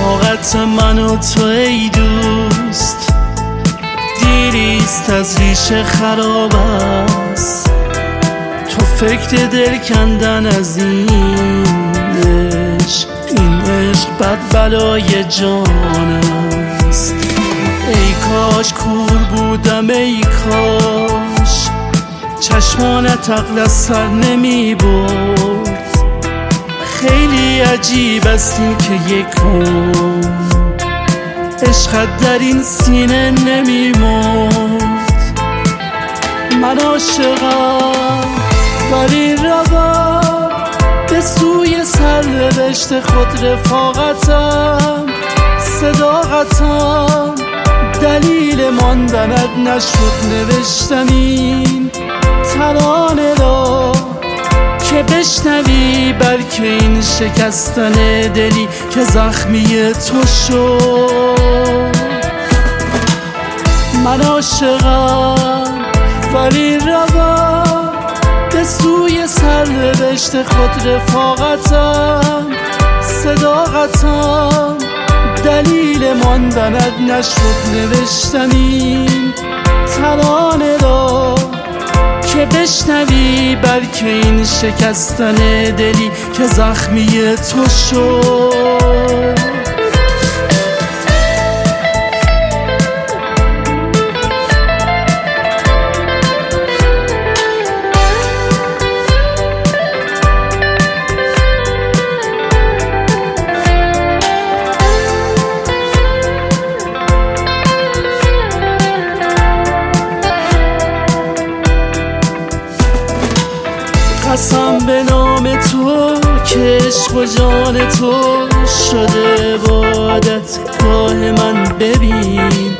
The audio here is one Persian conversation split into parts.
فقط من و تو ای دوست. دیریست از ریشه خراب است. تو فکر دل کندن از این عشق. این عشق بد بلای جان است. ای کاش کور بودم ای کاش. چشمانت عقل سر نمی برد. خیلی عجیب است این که یک عشقت در این سینه نمی مرد من عاشقم. ولی روم به سوی سرنوشت خود رفاقتم. صداقتم دلیل ماندنت نشد نوشتم این بشنوی بلکه این شکستن دلی که زخمی تو شد. من عاشقم ولی روم به سوی سرنوشت خود رفاقتم. صداقتم دلیل ماندنت نشد نوشتم این ترانه را که بشنوی بلکه این شکستن دلی که زخمی تو شد. قسم به نام تو که عشق و جان تو شده بادت گاه من. ببین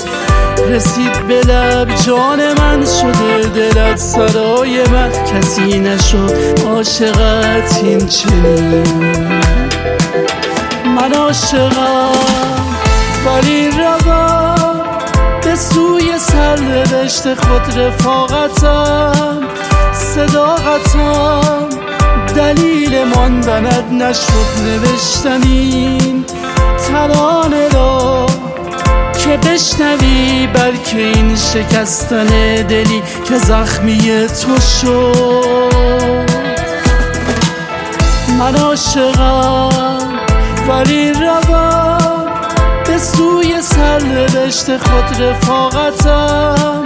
رسید به لب جان من شده دلت سرای من. کسی نشد عاشقت این چنین. من عاشقم ولی روم به سوی سرنوشت خود رفاقتم. صداقتم دلیل ماندنت نشد نوشتم این ترانه را که بشنوی بلکه این شکستن دلی که زخمی تو شد. من عاشقم ولی روم به سوی سرنوشت خود رفاقتم.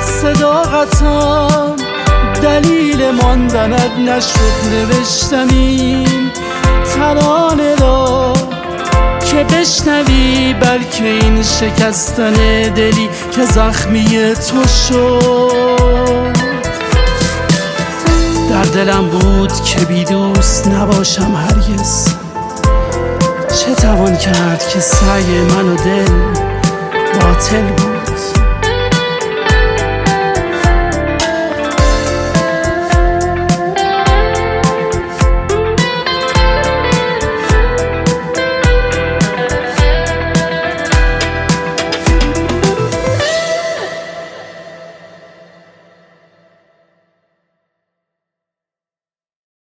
صداقتم دلیل ماندنت نشد نوشتم این ترانه را که بشنوی بلکه این شکستن دلی که زخمی تو شد. در دلم بود که بی دوست نباشم هرگز. چه توان کرد که سعی من و دل باطل بود؟